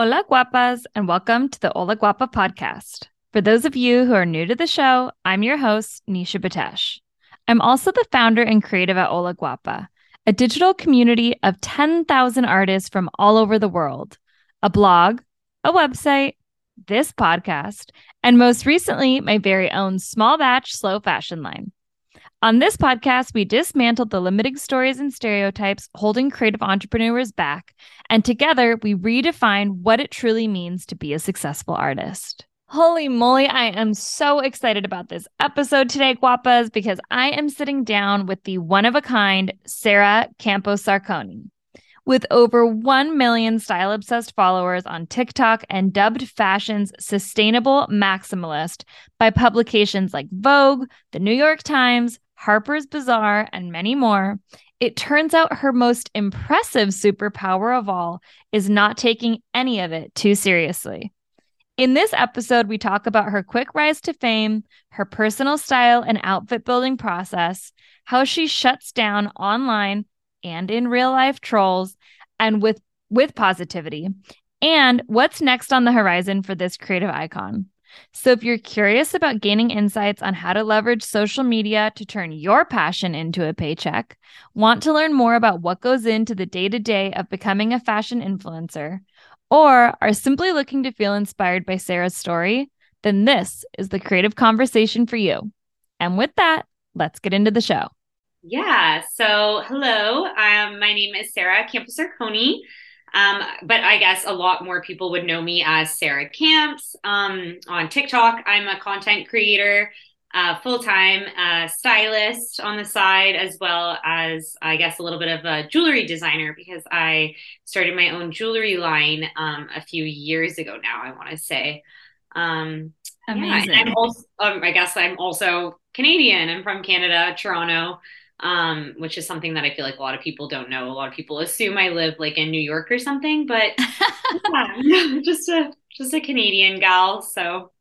Hola, guapas, and welcome to the Hola Guapa podcast. For those of you who are new to the show, I'm your host, Nisha Batesh. I'm also the founder and creative at Hola Guapa, a digital community of 10,000 artists from all over the world, a blog, a website, this podcast, and most recently, my very own small batch slow fashion line. On this podcast, we dismantled the limiting stories and stereotypes holding creative entrepreneurs back, and together we redefine what it truly means to be a successful artist. Holy moly, I am so excited about this episode today, Guapas, because I am sitting down with the one of a kind Sarah Campos Sarconi. With over 1 million style obsessed followers on TikTok and dubbed fashion's sustainable maximalist by publications like Vogue, The New York Times, Harper's Bazaar, and many more, it turns out her most impressive superpower of all is not taking any of it too seriously. In this episode, we talk about her quick rise to fame, her personal style and outfit building process, how she shuts down online and in real life trolls, and with with positivity, and what's next on the horizon for this creative icon. So, if you're curious about gaining insights on how to leverage social media to turn your passion into a paycheck, want to learn more about what goes into the day to day of becoming a fashion influencer, or are simply looking to feel inspired by Sara's story, then this is the creative conversation for you. And with that, let's get into the show. Yeah. So, hello. Um, my name is Sara Camposarcone. Um, but I guess a lot more people would know me as Sarah Camps um, on TikTok. I'm a content creator, uh, full time uh, stylist on the side, as well as I guess a little bit of a jewelry designer because I started my own jewelry line um, a few years ago now. I want to say. Um, Amazing. Yeah, I'm also, um, I guess I'm also Canadian. I'm from Canada, Toronto um, which is something that I feel like a lot of people don't know. A lot of people assume I live like in New York or something, but yeah, just a just a Canadian gal. So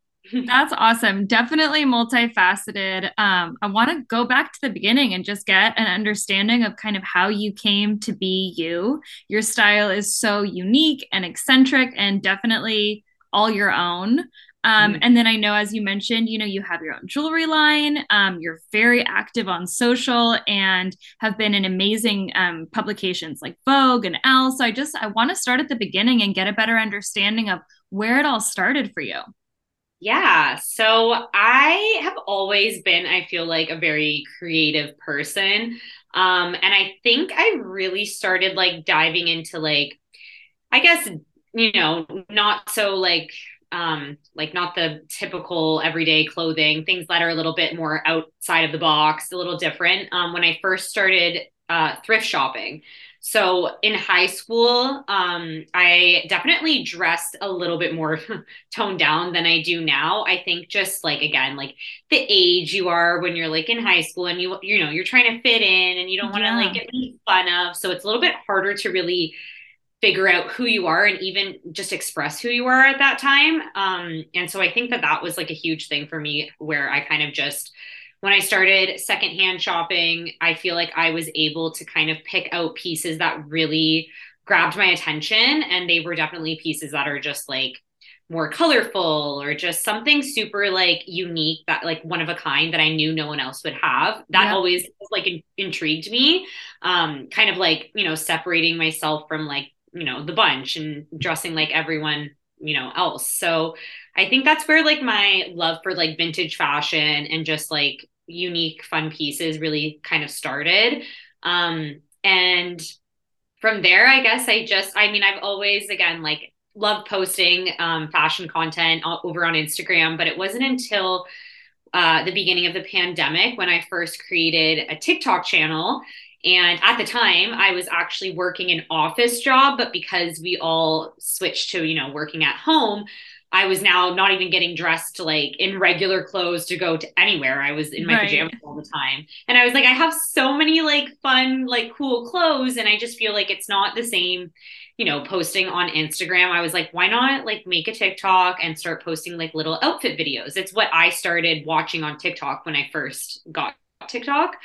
that's awesome. Definitely multifaceted. Um, I want to go back to the beginning and just get an understanding of kind of how you came to be you. Your style is so unique and eccentric and definitely all your own. Um, mm-hmm. And then I know, as you mentioned, you know, you have your own jewelry line. Um, you're very active on social and have been in amazing um, publications like Vogue and Elle. So I just I want to start at the beginning and get a better understanding of where it all started for you. Yeah. So I have always been, I feel like, a very creative person. Um, and I think I really started like diving into like, I guess, you know, not so like um, like not the typical everyday clothing, things that are a little bit more outside of the box, a little different. Um, when I first started uh, thrift shopping. So in high school, um, I definitely dressed a little bit more toned down than I do now. I think just like again, like the age you are when you're like in high school and you you know you're trying to fit in and you don't want to yeah. like get made fun of. So it's a little bit harder to really figure out who you are and even just express who you are at that time. Um, and so I think that that was like a huge thing for me where I kind of just, when I started secondhand shopping, I feel like I was able to kind of pick out pieces that really grabbed my attention. And they were definitely pieces that are just like more colorful or just something super like unique that like one of a kind that I knew no one else would have. That yeah. always like in- intrigued me. Um, kind of like, you know, separating myself from like you know the bunch and dressing like everyone you know else. So i think that's where like my love for like vintage fashion and just like unique fun pieces really kind of started. Um and from there i guess i just i mean i've always again like loved posting um, fashion content over on instagram but it wasn't until uh, the beginning of the pandemic when i first created a tiktok channel and at the time, I was actually working an office job, but because we all switched to, you know, working at home, I was now not even getting dressed like in regular clothes to go to anywhere. I was in my right. pajamas all the time. And I was like, I have so many like fun, like cool clothes. And I just feel like it's not the same, you know, posting on Instagram. I was like, why not like make a TikTok and start posting like little outfit videos? It's what I started watching on TikTok when I first got TikTok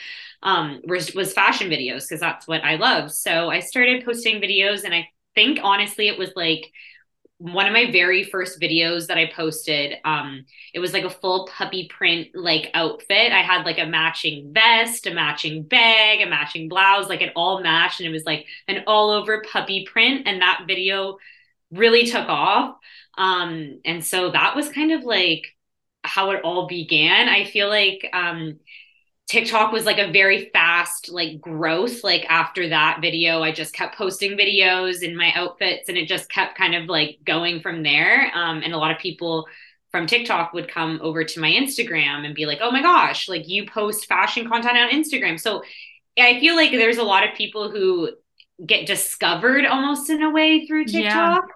um, was, was fashion videos because that's what I love. So I started posting videos, and I think honestly, it was like one of my very first videos that I posted, um, it was like a full puppy print like outfit. I had like a matching vest, a matching bag, a matching blouse, like it all matched, and it was like an all over puppy print. And that video really took off. Um, and so that was kind of like how it all began. I feel like um TikTok was like a very fast like growth. Like after that video, I just kept posting videos in my outfits and it just kept kind of like going from there. Um, and a lot of people from TikTok would come over to my Instagram and be like, oh my gosh, like you post fashion content on Instagram. So I feel like there's a lot of people who get discovered almost in a way through TikTok. Yeah.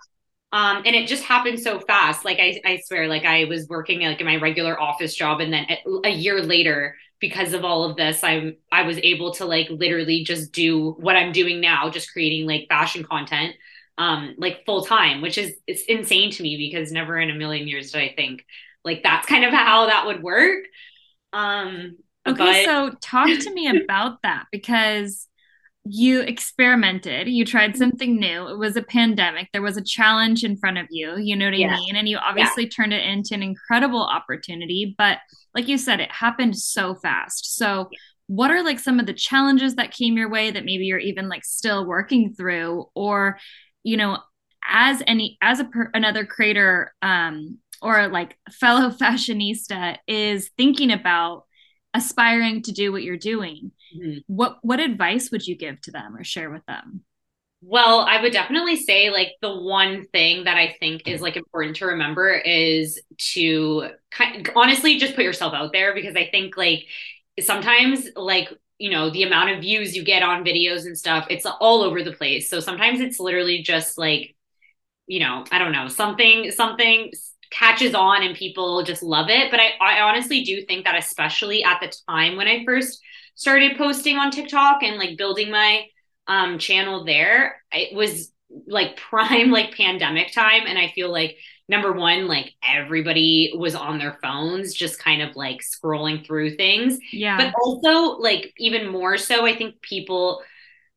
Um, and it just happened so fast. Like I, I swear, like I was working like in my regular office job, and then a year later, because of all of this i'm i was able to like literally just do what i'm doing now just creating like fashion content um like full time which is it's insane to me because never in a million years did i think like that's kind of how that would work. Um okay but- so talk to me about that because you experimented you tried mm-hmm. something new it was a pandemic there was a challenge in front of you you know what i mean? And you obviously yeah. turned it into an incredible opportunity but like you said it happened so fast. So what are like some of the challenges that came your way that maybe you're even like still working through? Or you know as any as a per, another creator um or like fellow fashionista is thinking about aspiring to do what you're doing mm-hmm. what what advice would you give to them or share with them well, I would definitely say like the one thing that I think is like important to remember is to kind honestly just put yourself out there because I think like sometimes like you know the amount of views you get on videos and stuff it's all over the place. So sometimes it's literally just like you know, I don't know, something something catches on and people just love it. But I, I honestly do think that, especially at the time when I first started posting on TikTok and like building my um, channel there, it was like prime like pandemic time. And I feel like number one, like everybody was on their phones, just kind of like scrolling through things. Yeah. But also, like, even more so, I think people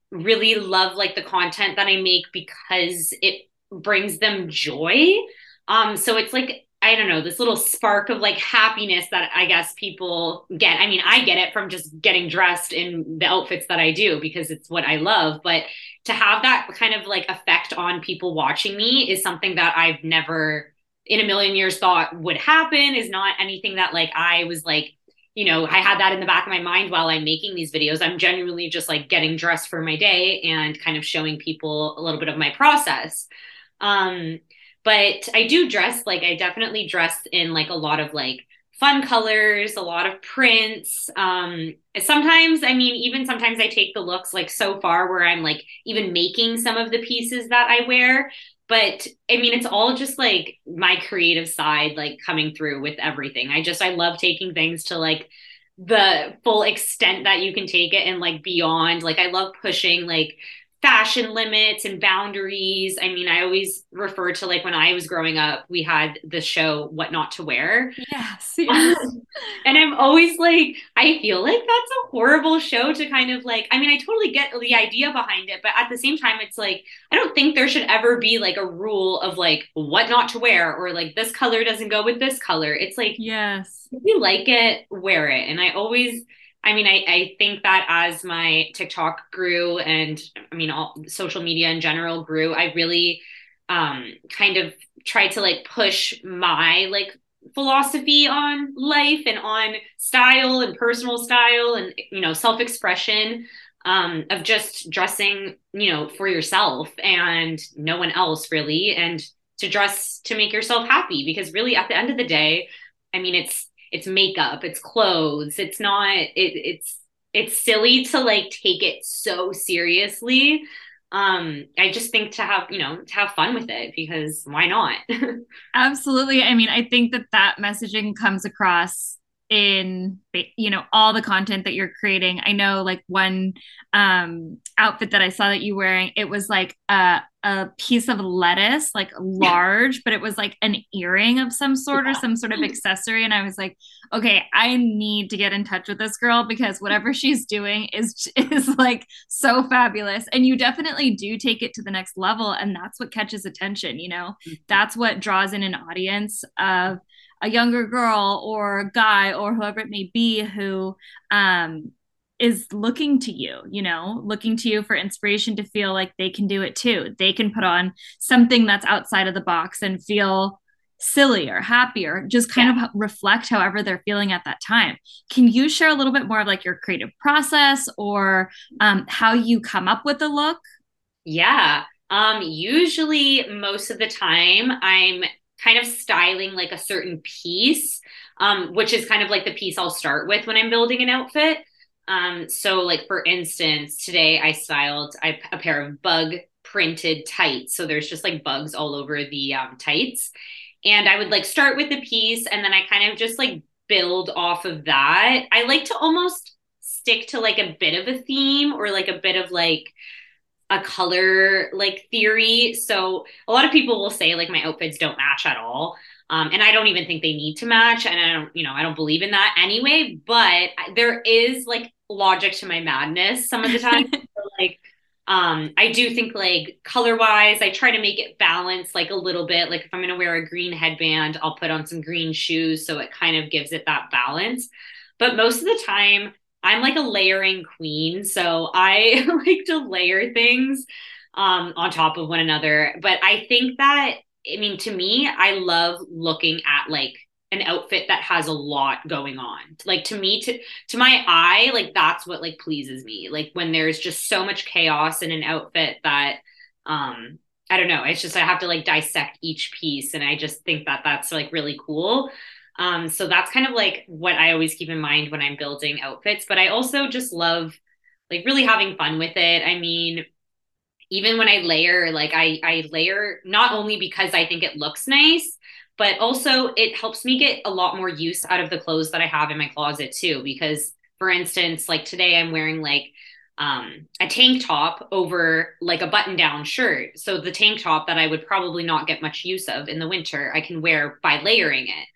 really love like the content that I make because it brings them joy. Um, so it's like I don't know, this little spark of like happiness that I guess people get. I mean, I get it from just getting dressed in the outfits that I do because it's what I love. But to have that kind of like effect on people watching me is something that I've never in a million years thought would happen, is not anything that like I was like, you know, I had that in the back of my mind while I'm making these videos. I'm genuinely just like getting dressed for my day and kind of showing people a little bit of my process. Um, but I do dress like I definitely dress in like a lot of like fun colors, a lot of prints. Um, sometimes, I mean, even sometimes I take the looks like so far where I'm like even making some of the pieces that I wear. But I mean, it's all just like my creative side, like coming through with everything. I just, I love taking things to like the full extent that you can take it and like beyond. Like, I love pushing like fashion limits and boundaries. I mean, I always refer to like when I was growing up, we had the show What Not to Wear. Yes. yes. and I'm always like, I feel like that's a horrible show to kind of like, I mean, I totally get the idea behind it, but at the same time, it's like, I don't think there should ever be like a rule of like what not to wear or like this color doesn't go with this color. It's like, yes, if you like it, wear it. And I always, I mean, I, I think that as my TikTok grew and I mean, all social media in general grew, I really um, kind of tried to like push my like philosophy on life and on style and personal style and, you know, self expression um, of just dressing, you know, for yourself and no one else really. And to dress to make yourself happy because really at the end of the day, I mean, it's it's makeup, it's clothes. It's not it, it's it's silly to like take it so seriously. Um, I just think to have, you know, to have fun with it because why not? Absolutely. I mean, I think that that messaging comes across in you know all the content that you're creating. I know like one um outfit that i saw that you wearing it was like a, a piece of lettuce like large but it was like an earring of some sort yeah. or some sort of accessory. And i was like okay i need to get in touch with this girl because whatever she's doing is is like so fabulous. And you definitely do take it to the next level and that's what catches attention you know? Mm-hmm. that's what draws in an audience of a younger girl or a guy or whoever it may be who um, is looking to you, you know, looking to you for inspiration to feel like they can do it too. They can put on something that's outside of the box and feel silly or happy or just kind yeah. of reflect however they're feeling at that time. Can you share a little bit more of like your creative process or um, how you come up with the look? Yeah. Um, usually most of the time I'm kind of styling like a certain piece, um, which is kind of like the piece I'll start with when I'm building an outfit. Um, so, like for instance, today I styled I, a pair of bug printed tights. So there's just like bugs all over the um, tights, and I would like start with the piece, and then I kind of just like build off of that. I like to almost stick to like a bit of a theme or like a bit of like a color like theory. So a lot of people will say like my outfits don't match at all. Um, and I don't even think they need to match. And I don't, you know, I don't believe in that anyway. But there is like logic to my madness some of the time. so, like, um, I do think like color wise, I try to make it balanced like a little bit. Like if I'm gonna wear a green headband, I'll put on some green shoes so it kind of gives it that balance. But most of the time, I'm like a layering queen, so I like to layer things um, on top of one another. But I think that I mean, to me, I love looking at like an outfit that has a lot going on. Like to me, to to my eye, like that's what like pleases me. Like when there's just so much chaos in an outfit that um I don't know. It's just I have to like dissect each piece, and I just think that that's like really cool. Um, so that's kind of like what I always keep in mind when I'm building outfits. But I also just love like really having fun with it. I mean, even when I layer, like I I layer not only because I think it looks nice, but also it helps me get a lot more use out of the clothes that I have in my closet too. Because for instance, like today I'm wearing like um, a tank top over like a button down shirt. So the tank top that I would probably not get much use of in the winter, I can wear by layering it.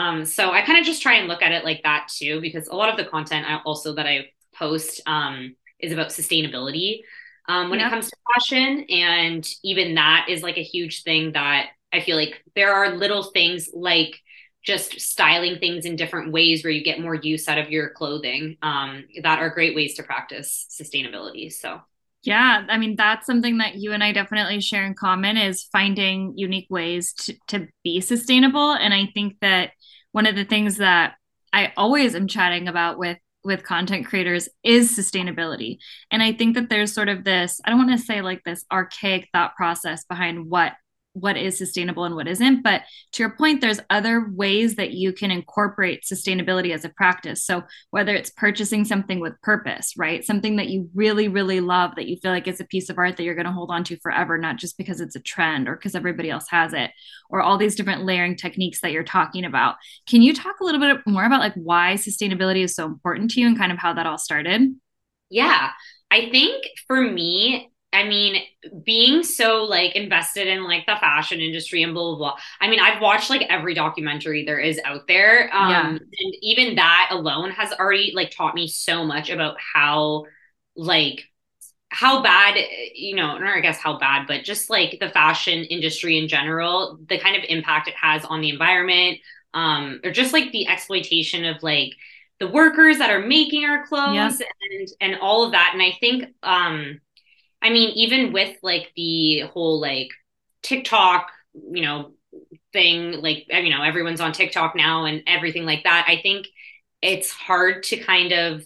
Um, so I kind of just try and look at it like that too, because a lot of the content I also that I post um, is about sustainability um, when yeah. it comes to fashion. And even that is like a huge thing that I feel like there are little things like just styling things in different ways where you get more use out of your clothing um, that are great ways to practice sustainability. So yeah, I mean that's something that you and I definitely share in common is finding unique ways to, to be sustainable. And I think that one of the things that I always am chatting about with with content creators is sustainability. And I think that there's sort of this, I don't want to say like this archaic thought process behind what what is sustainable and what isn't. But to your point, there's other ways that you can incorporate sustainability as a practice. So whether it's purchasing something with purpose, right? Something that you really, really love that you feel like it's a piece of art that you're going to hold on to forever, not just because it's a trend or because everybody else has it, or all these different layering techniques that you're talking about. Can you talk a little bit more about like why sustainability is so important to you and kind of how that all started? Yeah. I think for me, I mean, being so like invested in like the fashion industry and blah blah blah. I mean, I've watched like every documentary there is out there. Um yeah. and even that alone has already like taught me so much about how like how bad you know or i guess how bad but just like the fashion industry in general the kind of impact it has on the environment um or just like the exploitation of like the workers that are making our clothes and and all of that and i think um I mean, even with like the whole like TikTok, you know, thing, like, you know, everyone's on TikTok now and everything like that, I think it's hard to kind of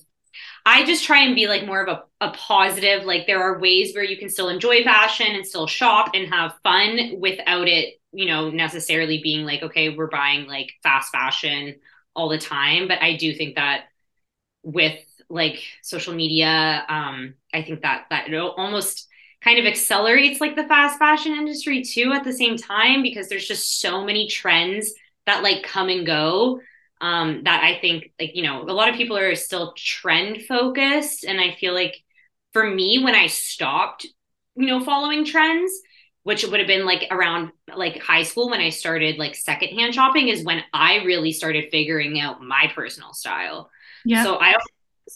I just try and be like more of a, a positive. Like there are ways where you can still enjoy fashion and still shop and have fun without it, you know, necessarily being like, okay, we're buying like fast fashion all the time. But I do think that with like social media um i think that that it almost kind of accelerates like the fast fashion industry too at the same time because there's just so many trends that like come and go um, that I think like you know a lot of people are still trend focused, and I feel like for me when I stopped, you know, following trends, which would have been like around like high school when I started like secondhand shopping, is when I really started figuring out my personal style. Yeah. So I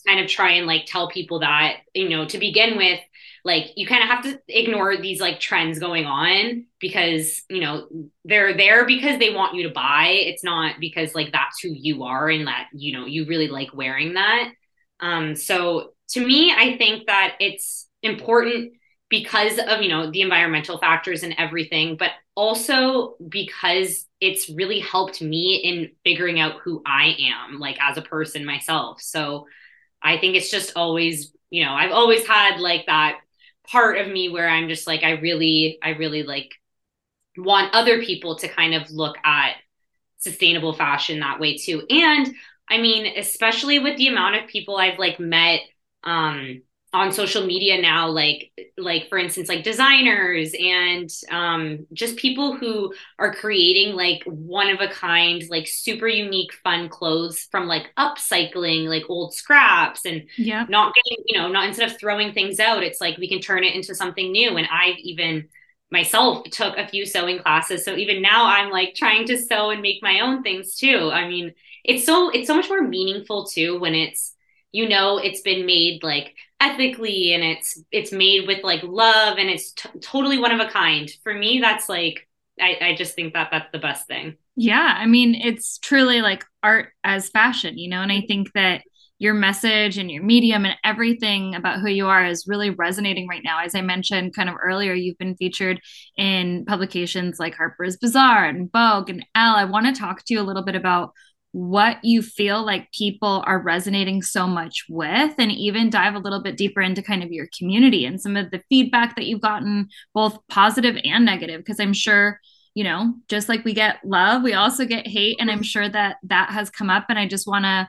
kind of try and like tell people that you know to begin with like you kind of have to ignore these like trends going on because you know they're there because they want you to buy. It's not because like that's who you are and that you know you really like wearing that. Um so to me i think that it's important because of you know the environmental factors and everything but also because it's really helped me in figuring out who i am like as a person myself. So i think it's just always you know i've always had like that part of me where I'm just like, I really, I really like want other people to kind of look at sustainable fashion that way too. And I mean, especially with the amount of people I've like met, um, on social media now like like for instance like designers and um just people who are creating like one of a kind like super unique fun clothes from like upcycling like old scraps and yeah. not getting you know not instead of throwing things out it's like we can turn it into something new. And i've even myself took a few sewing classes. So even now i'm like trying to sew and make my own things too. I mean it's so it's so much more meaningful too when it's you know it's been made like ethically and it's it's made with like love and it's t- totally one of a kind for me that's like I, I just think that that's the best thing yeah i mean it's truly like art as fashion you know and i think that your message and your medium and everything about who you are is really resonating right now. As I mentioned kind of earlier, you've been featured in publications like Harper's Bazaar and Vogue and Elle. I want to talk to you a little bit about what you feel like people are resonating so much with and even dive a little bit deeper into kind of your community and some of the feedback that you've gotten both positive and negative because i'm sure you know just like we get love we also get hate and i'm mm-hmm. sure that that has come up and i just want to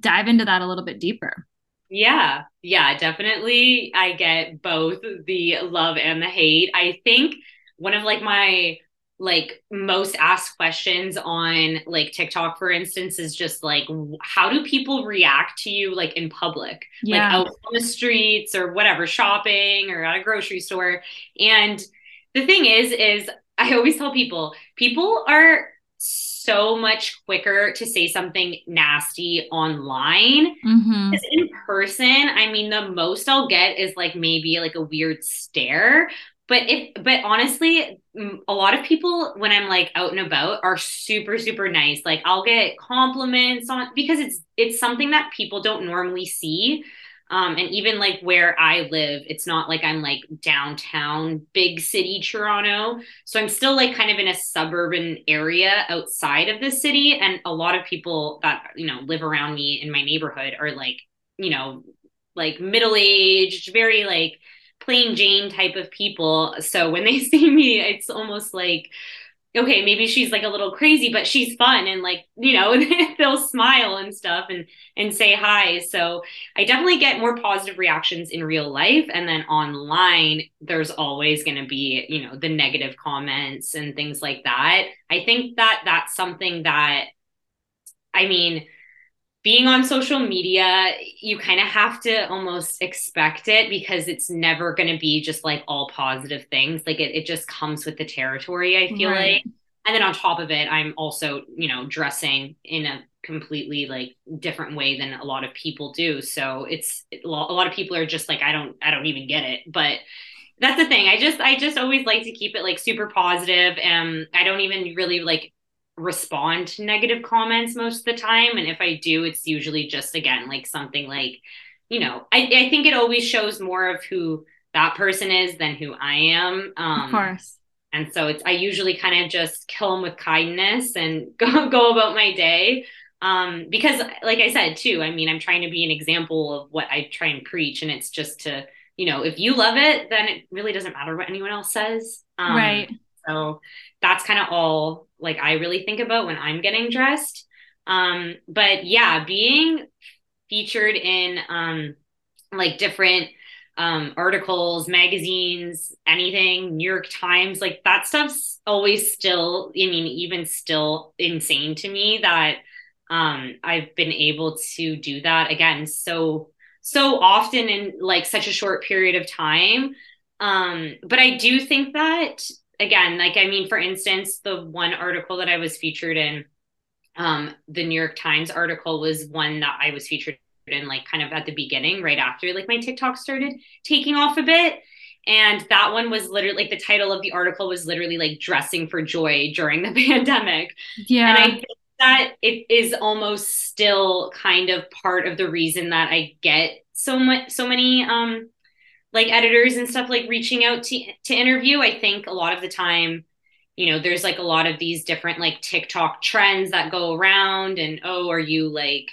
dive into that a little bit deeper. Yeah. Yeah definitely i get both the love and the hate. I think one of like my like most asked questions on like TikTok, for instance, is just like, how do people react to you like in public, yeah. like out on the streets or whatever, shopping or at a grocery store? And the thing is, is I always tell people, people are so much quicker to say something nasty online. Mm-hmm. in person, I mean, the most I'll get is like maybe like a weird stare but if but honestly a lot of people when i'm like out and about are super super nice. Like i'll get compliments on because it's it's something that people don't normally see. Um, and even like where i live it's not like i'm like downtown big city toronto. So i'm still like kind of in a suburban area outside of the city. And a lot of people that you know live around me in my neighborhood are like you know like middle aged very like plain Jane type of people. So when they see me, it's almost like, okay, maybe she's like a little crazy, but she's fun and like, you know, they'll smile and stuff and and say hi. So I definitely get more positive reactions in real life and then online there's always going to be, you know, the negative comments and things like that. I think that that's something that I mean, being on social media, you kind of have to almost expect it because it's never going to be just like all positive things. Like it, it just comes with the territory, I feel right. like. And then on top of it, I'm also, you know, dressing in a completely like different way than a lot of people do. So it's a lot of people are just like, I don't, I don't even get it. But that's the thing. I just, I just always like to keep it like super positive. And I don't even really like respond to negative comments most of the time. And if I do, it's usually just again like something like, you know, I, I think it always shows more of who that person is than who I am. Um, of course. And so it's I usually kind of just kill them with kindness and go go about my day. Um, because like I said too, I mean, I'm trying to be an example of what I try and preach, and it's just to, you know, if you love it, then it really doesn't matter what anyone else says. Um, right. So that's kind of all like I really think about when I'm getting dressed. Um, but yeah, being featured in um, like different um, articles, magazines, anything, New York Times, like that stuff's always still, I mean, even still insane to me that um, I've been able to do that again so so often in like such a short period of time. Um, but I do think that again, like I mean, for instance, the one article that I was featured in, um, the New York Times article was one that I was featured in like kind of at the beginning, right after like my TikTok started taking off a bit. And that one was literally like the title of the article was literally like dressing for joy during the pandemic. Yeah. And I think that it is almost still kind of part of the reason that I get so much so many um like editors and stuff like reaching out to to interview. I think a lot of the time, you know, there's like a lot of these different like TikTok trends that go around and oh, are you like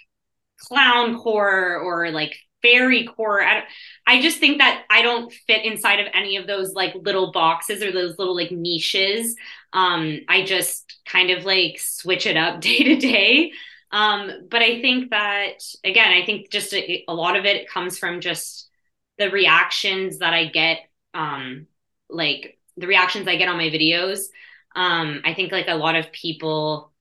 clown core or like fairy core? I, I just think that I don't fit inside of any of those like little boxes or those little like niches. Um, I just kind of like switch it up day to day. Um, but I think that again, I think just a, a lot of it comes from just the reactions that I get, um, like the reactions I get on my videos. Um, I think like a lot of people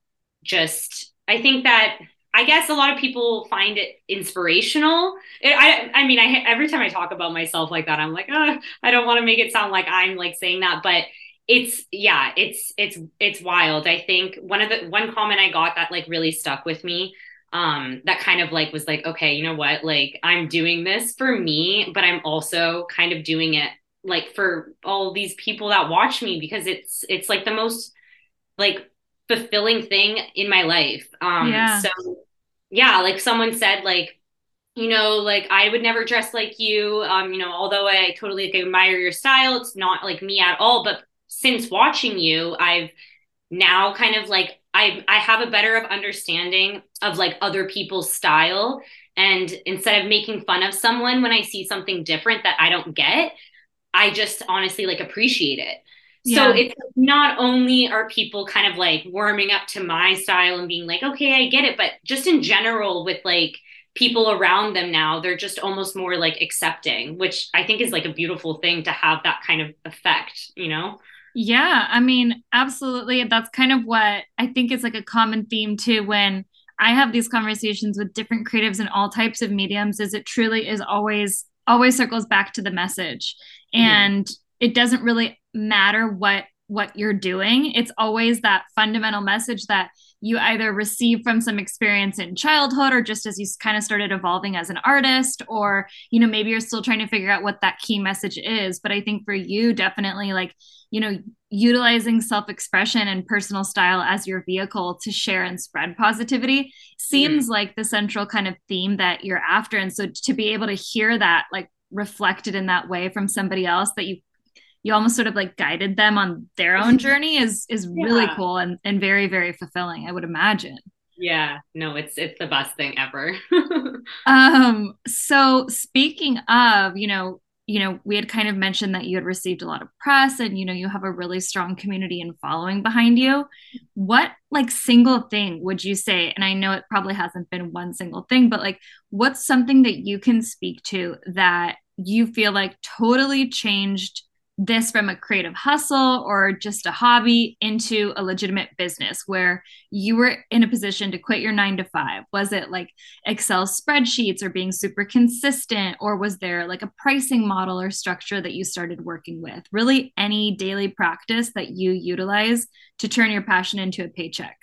just, I think that I guess a lot of people find it inspirational. It, I, I mean, I every time I talk about myself like that, I'm like, oh, I don't want to make it sound like I'm like saying that, but it's yeah, it's it's it's wild. I think one of the one comment I got that like really stuck with me, um, that kind of like was like, okay, you know what, like I'm doing this for me, but I'm also kind of doing it like for all these people that watch me because it's it's like the most like fulfilling thing in my life. Um, yeah. so yeah, like someone said, like, you know, like I would never dress like you. Um, you know, although I totally like, admire your style, it's not like me at all. But since watching you, I've now kind of like I I have a better of understanding of like other people's style. And instead of making fun of someone when I see something different that I don't get, I just honestly like appreciate it. So it's not only are people kind of like warming up to my style and being like, okay, I get it, but just in general with like people around them now, they're just almost more like accepting, which I think is like a beautiful thing to have that kind of effect, you know? Yeah, I mean, absolutely. That's kind of what I think is like a common theme too when I have these conversations with different creatives in all types of mediums is it truly is always always circles back to the message. And it doesn't really matter what what you're doing it's always that fundamental message that you either receive from some experience in childhood or just as you kind of started evolving as an artist or you know maybe you're still trying to figure out what that key message is but i think for you definitely like you know utilizing self-expression and personal style as your vehicle to share and spread positivity seems mm-hmm. like the central kind of theme that you're after and so to be able to hear that like reflected in that way from somebody else that you you almost sort of like guided them on their own journey is is yeah. really cool and, and very very fulfilling i would imagine. Yeah. No it's it's the best thing ever. Um so speaking of you know you know we had kind of mentioned that you had received a lot of press and you know you have a really strong community and following behind you. What like single thing would you say and i know it probably hasn't been one single thing but like what's something that you can speak to that you feel like totally changed this from a creative hustle or just a hobby into a legitimate business where you were in a position to quit your nine to five? Was it like Excel spreadsheets or being super consistent? Or was there like a pricing model or structure that you started working with? Really, any daily practice that you utilize to turn your passion into a paycheck?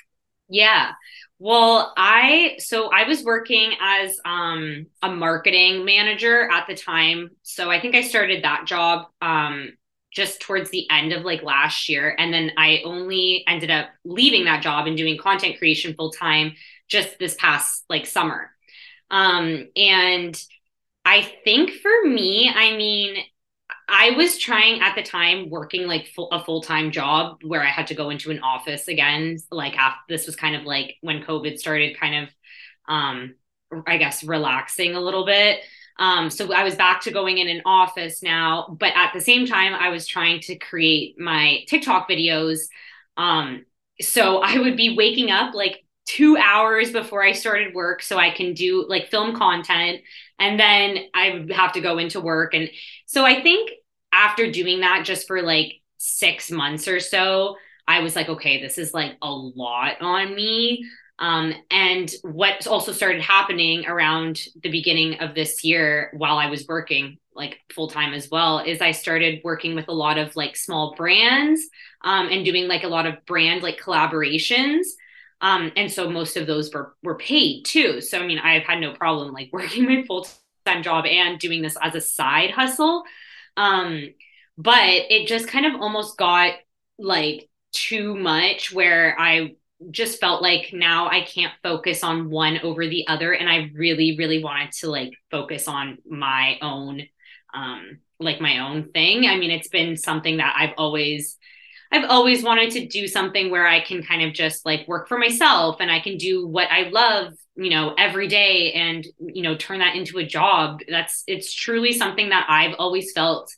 Yeah. Well, I so I was working as um a marketing manager at the time. So I think I started that job um just towards the end of like last year. And then I only ended up leaving that job and doing content creation full time just this past like summer. Um, and I think for me, I mean, I was trying at the time working like full, a full time job where I had to go into an office again. Like after this was kind of like when COVID started, kind of, um, I guess relaxing a little bit. Um, so I was back to going in an office now, but at the same time, I was trying to create my TikTok videos. Um, so I would be waking up like two hours before I started work so I can do like film content. And then I have to go into work. And so I think after doing that just for like six months or so, I was like, okay, this is like a lot on me. Um, and what also started happening around the beginning of this year while I was working like full time as well is I started working with a lot of like small brands um, and doing like a lot of brand like collaborations. Um, and so most of those were were paid too. So I mean, I've had no problem like working my full time job and doing this as a side hustle. Um, but it just kind of almost got like too much where I just felt like now I can't focus on one over the other. And I really, really wanted to like focus on my own, um, like my own thing. I mean, it's been something that I've always, I've always wanted to do something where I can kind of just like work for myself and I can do what I love, you know, every day and, you know, turn that into a job. That's, it's truly something that I've always felt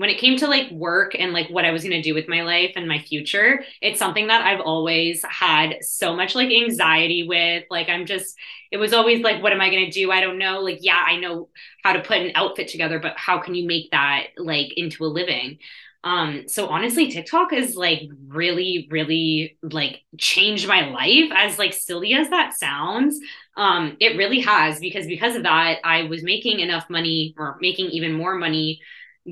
when it came to like work and like what I was going to do with my life and my future, it's something that I've always had so much like anxiety with. Like, I'm just, it was always like, what am I going to do? I don't know. Like, yeah, I know how to put an outfit together, but how can you make that like into a living? Um, so honestly, TikTok is like really, really like changed my life as like silly as that sounds. Um, it really has because because of that, I was making enough money or making even more money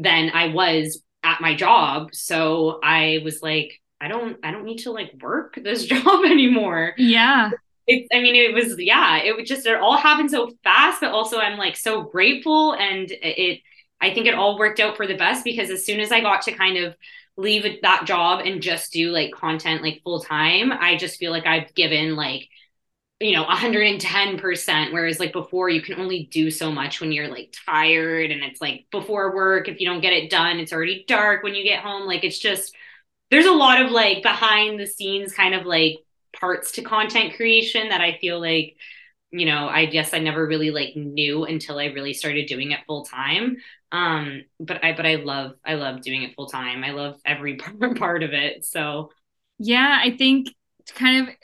than I was at my job. So I was like, I don't, I don't need to like work this job anymore. Yeah. It, I mean, it was, yeah, it was just, it all happened so fast, but also I'm like so grateful. And it, I think it all worked out for the best because as soon as I got to kind of leave that job and just do like content like full time, I just feel like I've given like you know 110% whereas like before you can only do so much when you're like tired and it's like before work if you don't get it done it's already dark when you get home. Like it's just there's a lot of like behind the scenes kind of like parts to content creation that I feel like you know I guess I never really like knew until I really started doing it full time. Um but I but I love I love doing it full time. I love every part of it. So yeah I think kind of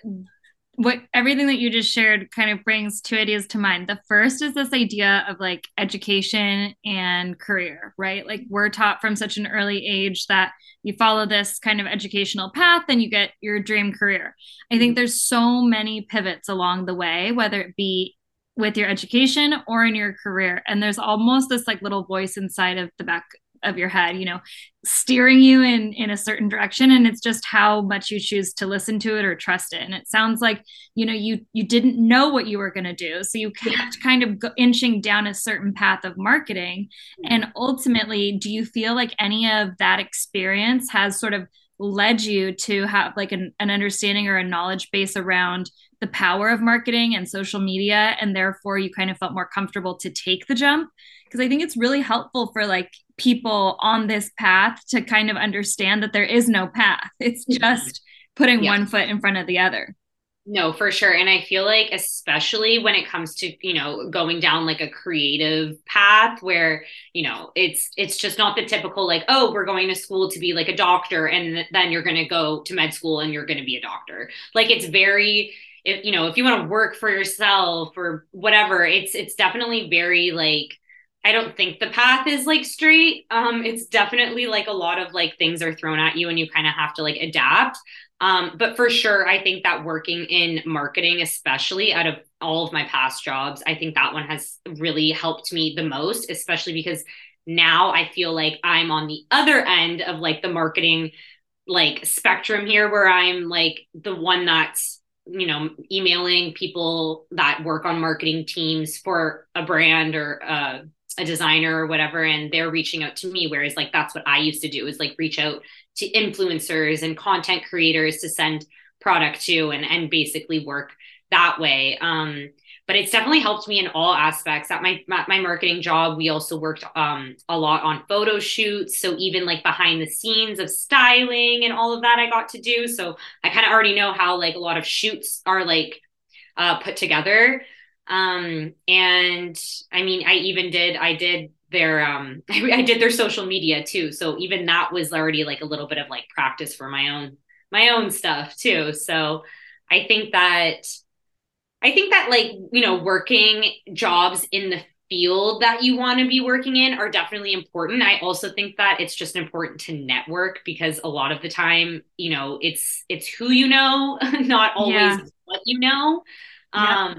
what everything that you just shared kind of brings two ideas to mind. The first is this idea of like education and career, right? Like we're taught from such an early age that you follow this kind of educational path and you get your dream career. I think mm-hmm. there's so many pivots along the way, whether it be with your education or in your career. And there's almost this like little voice inside of the back of your head you know steering you in in a certain direction. And it's just how much you choose to listen to it or trust it. And it sounds like you know you you didn't know what you were going to do. So you kept kind of go, inching down a certain path of marketing. Mm-hmm. and ultimately do you feel like any of that experience has sort of led you to have like an, an understanding or a knowledge base around the power of marketing and social media? And therefore you kind of felt more comfortable to take the jump because i think it's really helpful for like people on this path to kind of understand that there is no path it's mm-hmm. just putting yeah. one foot in front of the other no, for sure. And I feel like, especially when it comes to, you know, going down like a creative path where, you know, it's, it's just not the typical like, oh, we're going to school to be like a doctor and then you're going to go to med school and you're going to be a doctor. Like it's very, if, you know, if you want to work for yourself or whatever, it's, it's definitely very like, I don't think the path is like straight. Um, it's definitely like a lot of like things are thrown at you and you kind of have to like adapt. Um, but for sure, I think that working in marketing, especially out of all of my past jobs, I think that one has really helped me the most, especially because now I feel like I'm on the other end of like the marketing like spectrum here where I'm like the one that's you know emailing people that work on marketing teams for a brand or uh, a designer or whatever and they're reaching out to me whereas like that's what i used to do is like reach out to influencers and content creators to send product to and and basically work that way. Um but it's definitely helped me in all aspects. At my my marketing job we also worked um a lot on photo shoots. So even like behind the scenes of styling and all of that i got to do. So i kind of already know how like a lot of shoots are like uh put together um and i mean i even did i did their um I did their social media too. So even that was already like a little bit of like practice for my own my own stuff too. So I think that I think that like, you know, working jobs in the field that you want to be working in are definitely important. I also think that it's just important to network because a lot of the time, you know, it's it's who you know, not always yeah. what you know. Yeah.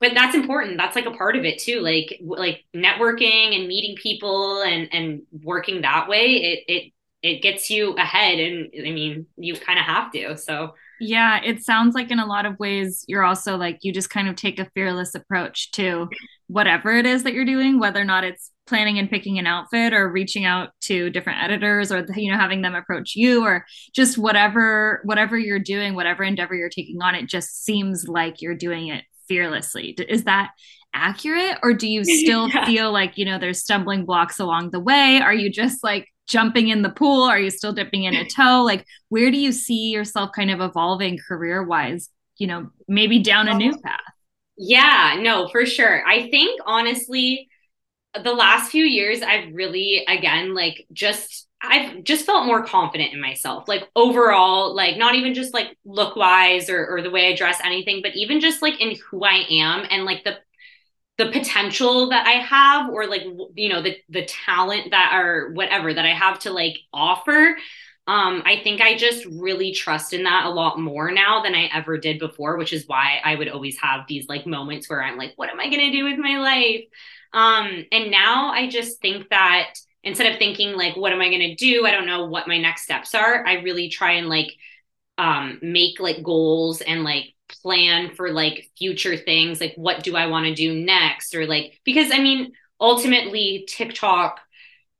But that's important. That's like a part of it too. Like like networking and meeting people and and working that way, it it it gets you ahead and I mean, you kind of have to. So yeah, it sounds like in a lot of ways you're also like you just kind of take a fearless approach to whatever it is that you're doing, whether or not it's planning and picking an outfit or reaching out to different editors or you know having them approach you or just whatever whatever you're doing, whatever endeavor you're taking on, it just seems like you're doing it fearlessly. Is that accurate or do you still yeah. feel like, you know, there's stumbling blocks along the way? Are you just like jumping in the pool? Are you still dipping in a toe? Like, where do you see yourself kind of evolving career wise? You know, maybe down a new oh. path. Yeah, no, for sure. I think honestly, the last few years, I've really, again, like just I've just felt more confident in myself, like overall, like not even just like look wise or, or the way I dress anything, but even just like in who I am and like the the potential that I have or like you know the the talent that or whatever that I have to like offer um I think I just really trust in that a lot more now than I ever did before which is why I would always have these like moments where I'm like what am I going to do with my life? Um and now I just think that instead of thinking like what am I going to do? I don't know what my next steps are. I really try and like um make like goals and like plan for like future things like what do i want to do next? Or like because i mean ultimately tiktok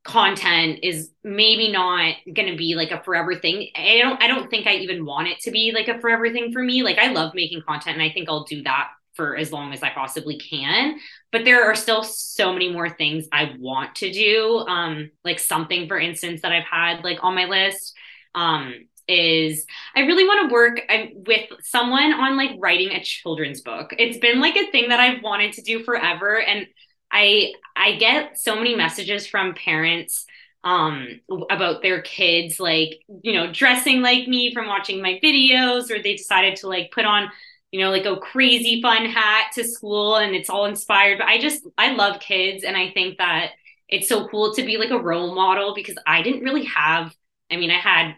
content is maybe not going to be like a forever thing. I don't i don't think i even want it to be like a forever thing for me. Like i love making content and i think i'll do that for as long as i possibly can but there are still so many more things i want to do um like something for instance that i've had like on my list um is I really want to work um, with someone on like writing a children's book. It's been like a thing that I've wanted to do forever and I I get so many messages from parents um about their kids like you know dressing like me from watching my videos or they decided to like put on you know like a crazy fun hat to school and it's all inspired but I just I love kids and I think that it's so cool to be like a role model because I didn't really have I mean I had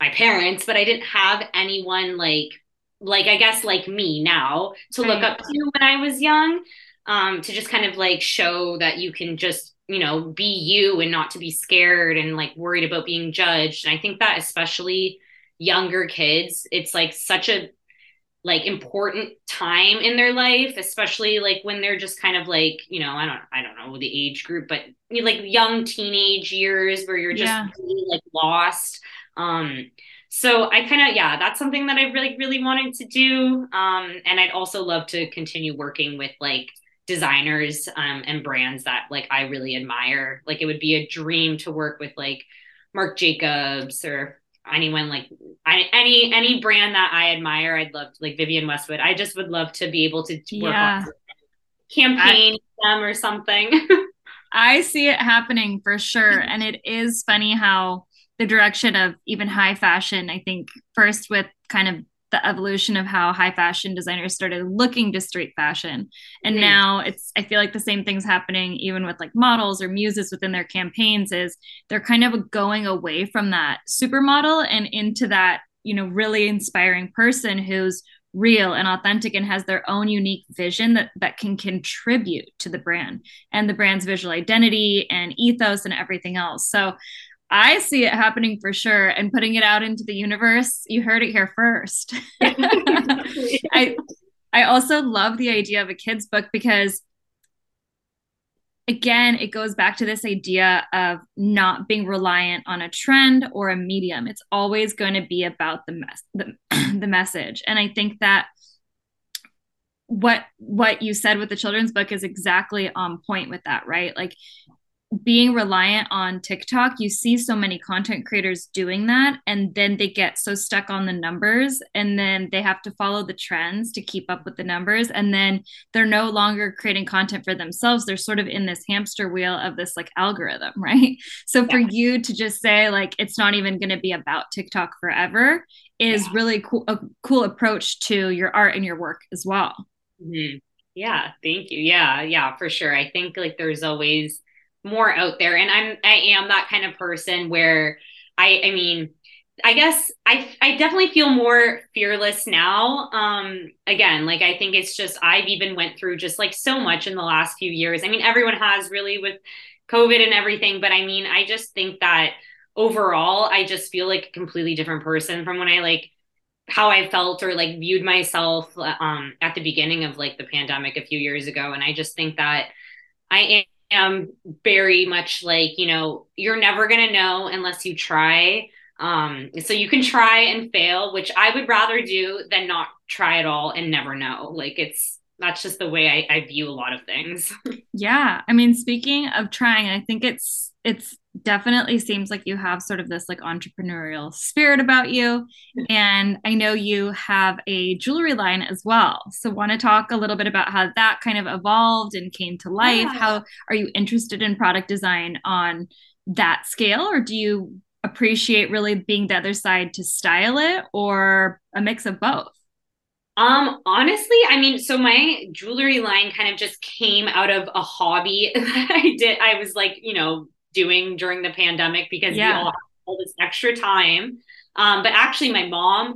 my parents, but I didn't have anyone like like I guess like me now to look up to when I was young. Um, to just kind of like show that you can just you know be you and not to be scared and like worried about being judged. And I think that especially younger kids, it's like such a like important time in their life especially like when they're just kind of like you know i don't i don't know the age group but like young teenage years where you're just yeah. really, like lost um, so I kind of, yeah, that's something that I really, really wanted to do. Um, and I'd also love to continue working with like designers um, and brands that like I really admire. Like it would be a dream to work with like Marc Jacobs or anyone like I, any any brand that I admire. I'd love to, like Vivienne Westwood. I just would love to be able to work yeah. on campaign I, them or something. I see it happening for sure, and it is funny how the direction of even high fashion. I think first with kind of the evolution of how high fashion designers started looking to street fashion and mm-hmm. now it's i feel like the same thing's happening even with like models or muses within their campaigns is they're kind of going away from that supermodel and into that you know really inspiring person who's real and authentic and has their own unique vision that that can contribute to the brand and the brand's visual identity and ethos and everything else so I see it happening for sure and putting it out into the universe. You heard it here first. I I also love the idea of a kids book because again, it goes back to this idea of not being reliant on a trend or a medium. It's always going to be about the the, the message. And I think that what what you said with the children's book is exactly on point with that, right? Like being reliant on TikTok, you see so many content creators doing that, and then they get so stuck on the numbers, and then they have to follow the trends to keep up with the numbers, and then they're no longer creating content for themselves. They're sort of in this hamster wheel of this like algorithm, right? So for you to just say like it's not even going to be about TikTok forever is yeah. really cool a cool approach to your art and your work as well. Mm-hmm. Yeah, thank you. Yeah, yeah, for sure. I think like there's always more out there and I'm I am that kind of person where I I mean I guess I I definitely feel more fearless now. Um again, like I think it's just I've even went through just like so much in the last few years. I mean, everyone has really with COVID and everything, but I mean, I just think that overall I just feel like a completely different person from when I like how I felt or like viewed myself um at the beginning of like the pandemic a few years ago and I just think that I am very much like, you know, you're never going to know unless you try um, so you can try and fail, which I would rather do than not try at all and never know. Like it's that's just the way I, I view a lot of things. yeah. I mean, speaking of trying, I think it's it's definitely seems like you have sort of this like entrepreneurial spirit about you. And I know you have a jewelry line as well. So want to talk a little bit about how that kind of evolved and came to life. Yeah. How are you interested in product design on that scale or do you appreciate really being the other side to style it or a mix of both? Um, honestly, I mean, so my jewelry line kind of just came out of a hobby that I did. I was like, you know, doing during the pandemic because yeah. we all had all this extra time. Um, but actually, my mom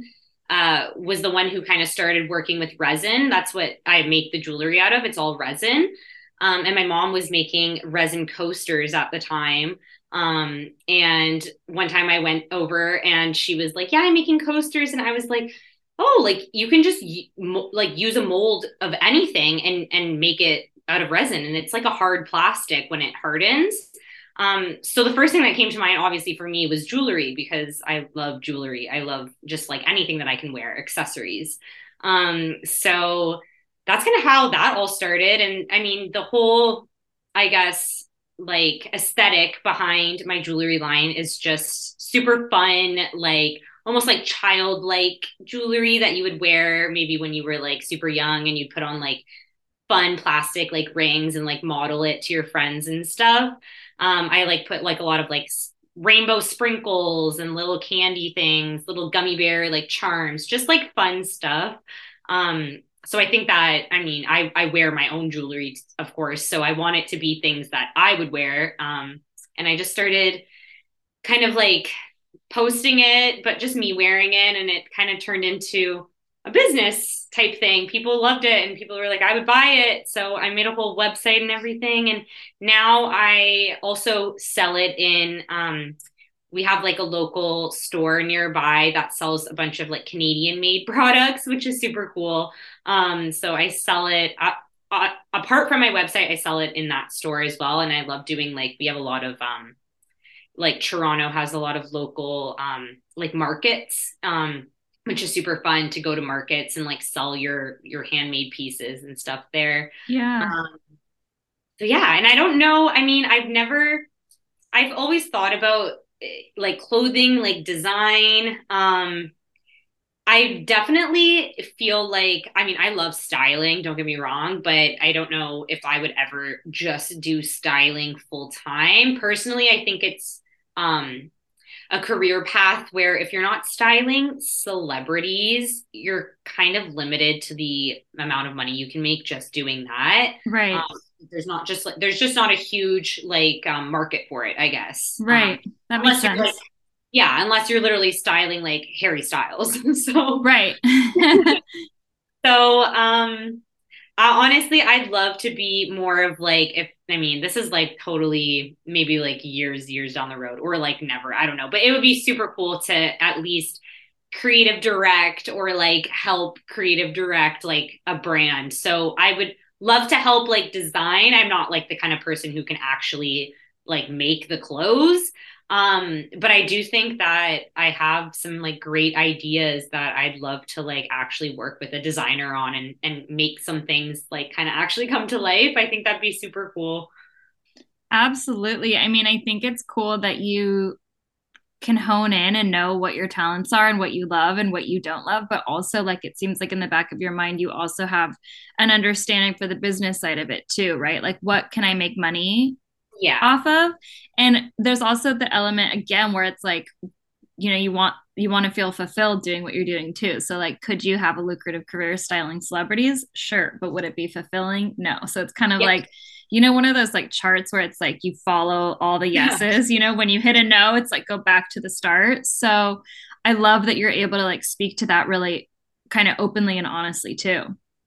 uh, was the one who kind of started working with resin. That's what I make the jewelry out of. It's all resin. Um, and my mom was making resin coasters at the time. Um, and one time I went over and she was like, "Yeah, I'm making coasters," and I was like, "Oh, like you can just like use a mold of anything and and make it out of resin, and it's like a hard plastic when it hardens." Um, so the first thing that came to mind, obviously for me, was jewelry because I love jewelry. I love just like anything that I can wear, accessories. Um, so that's kind of how that all started. And I mean, the whole, I guess, like aesthetic behind my jewelry line is just super fun, like almost like childlike jewelry that you would wear maybe when you were like super young and you'd put on like fun plastic like rings and like model it to your friends and stuff. Um, I like put like a lot of like rainbow sprinkles and little candy things, little gummy bear like charms, just like fun stuff. Um, so I think that I mean I I wear my own jewelry of course so I want it to be things that I would wear um and I just started kind of like posting it but just me wearing it and it kind of turned into a business type thing people loved it and people were like I would buy it so I made a whole website and everything and now I also sell it in um we have like a local store nearby that sells a bunch of like Canadian made products, which is super cool. Um, so I sell it uh, uh, apart from my website, I sell it in that store as well. And I love doing like, we have a lot of, um, like Toronto has a lot of local, um, like markets, um, which is super fun to go to markets and like sell your, your handmade pieces and stuff there. Yeah. Um, so yeah. And I don't know, I mean, I've never, I've always thought about like clothing, like design. Um, I definitely feel like, I mean, I love styling, don't get me wrong, but I don't know if I would ever just do styling full time. Personally, I think it's um, a career path where if you're not styling celebrities, you're kind of limited to the amount of money you can make just doing that. Right. Um, there's not just like there's just not a huge like um, market for it, I guess. Right. Um, that makes sense. Like, yeah, unless you're literally styling like Harry Styles. so right. so um uh, honestly, I'd love to be more of like if I mean this is like totally maybe like years years down the road or like never I don't know, but it would be super cool to at least creative direct or like help creative direct like a brand. So I would love to help like design. I'm not like the kind of person who can actually like make the clothes. Um, but I do think that I have some like great ideas that I'd love to like actually work with a designer on and and make some things like kind of actually come to life. I think that'd be super cool. Absolutely. I mean, I think it's cool that you can hone in and know what your talents are and what you love and what you don't love but also like it seems like in the back of your mind you also have an understanding for the business side of it too right like what can i make money yeah off of and there's also the element again where it's like you know you want you want to feel fulfilled doing what you're doing too. So like could you have a lucrative career styling celebrities? Sure. But would it be fulfilling? No. So it's kind of yep. like you know one of those like charts where it's like you follow all the yeses yeah. you know when you hit a no it's like go back to the start. So i love that you're able to like speak to that really kind of openly and honestly too.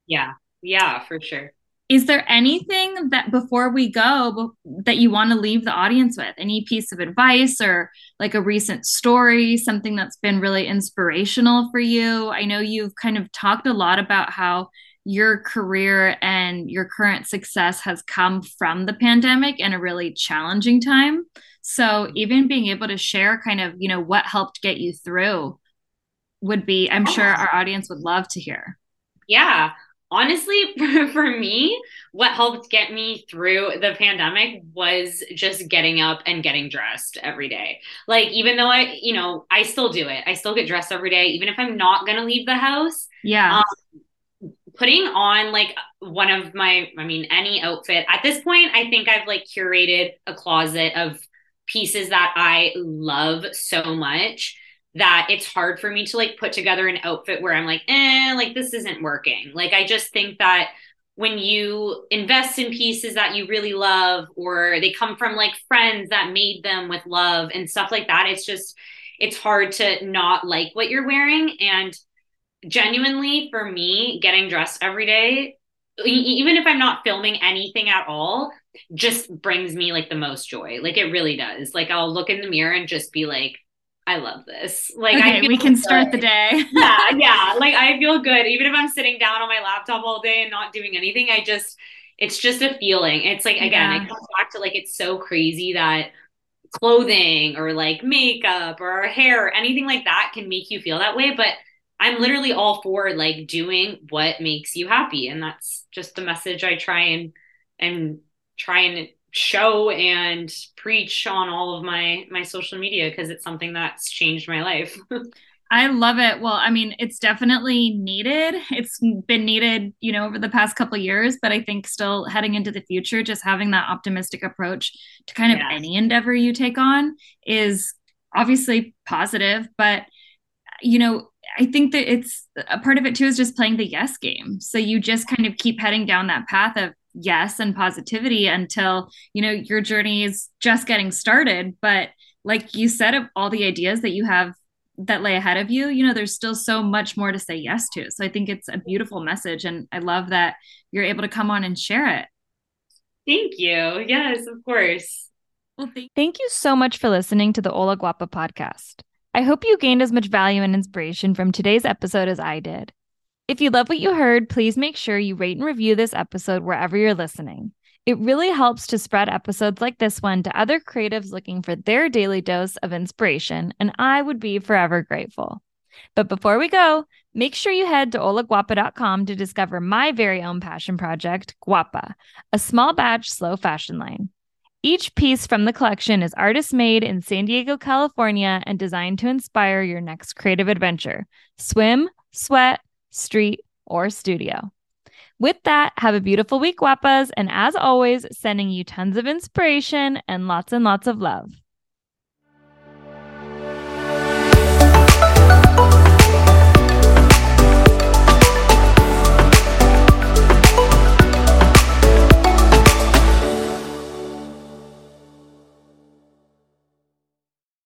Yeah. Yeah for sure is there anything that before we go that you want to leave the audience with? Any piece of advice or like a recent story something that's been really inspirational for you? I know you've kind of talked a lot about how your career and your current success has come from the pandemic in a really challenging time. So even being able to share kind of you know what helped get you through would be i'm sure our audience would love to hear. Yeah honestly for, for me what helped get me through the pandemic was just getting up and getting dressed every day. Like even though i you know i still do it. I still get dressed every day even if i'm not going to leave the house. Yeah. Um, putting on like one of my i mean any outfit. At this point i think i've like curated a closet of pieces that i love so much that it's hard for me to like put together an outfit where I'm like, eh, like this isn't working. Like I just think that when you invest in pieces that you really love or they come from like friends that made them with love and stuff like that, it's just it's hard to not like what you're wearing and genuinely for me getting dressed every day even if I'm not filming anything at all, just brings me like the most joy. Like it really does. Like I'll look in the mirror and just be like, I love this. Like, okay, we can good. start the day. yeah, yeah. Like, I feel good, even if I'm sitting down on my laptop all day and not doing anything. I just, it's just a feeling. It's like again, yeah. it comes back to like it's so crazy that clothing or like makeup or hair, or anything like that, can make you feel that way. But I'm literally all for like doing what makes you happy, and that's just the message I try and and try and show and preach on all of my my social media because it's something that's changed my life. I love it. Well, I mean, it's definitely needed. It's been needed, you know, over the past couple years, but I think still heading into the future, just having that optimistic approach to kind of yes. any endeavor you take on is obviously positive, but you know, I think that it's a part of it too is just playing the yes game. So you just kind of keep heading down that path of yes and positivity until you know your journey is just getting started. But like you said of all the ideas that you have that lay ahead of you you know there's still so much more to say yes to. So i think it's a beautiful message and i love that you're able to come on and share it. Thank you. Yes of course. Well thank, thank you so much for listening to the Hola Guapa podcast. I hope you gained as much value and inspiration from today's episode as i did if you love what you heard, please make sure you rate and review this episode wherever you're listening. It really helps to spread episodes like this one to other creatives looking for their daily dose of inspiration, and I would be forever grateful. But before we go, make sure you head to holaguapa.com to discover my very own passion project, Guapa, a small batch slow fashion line. Each piece from the collection is artist made in San Diego, California, and designed to inspire your next creative adventure. Swim, sweat, street, or studio. With that, have a beautiful week, guapas. And as always, sending you tons of inspiration and lots and lots of love.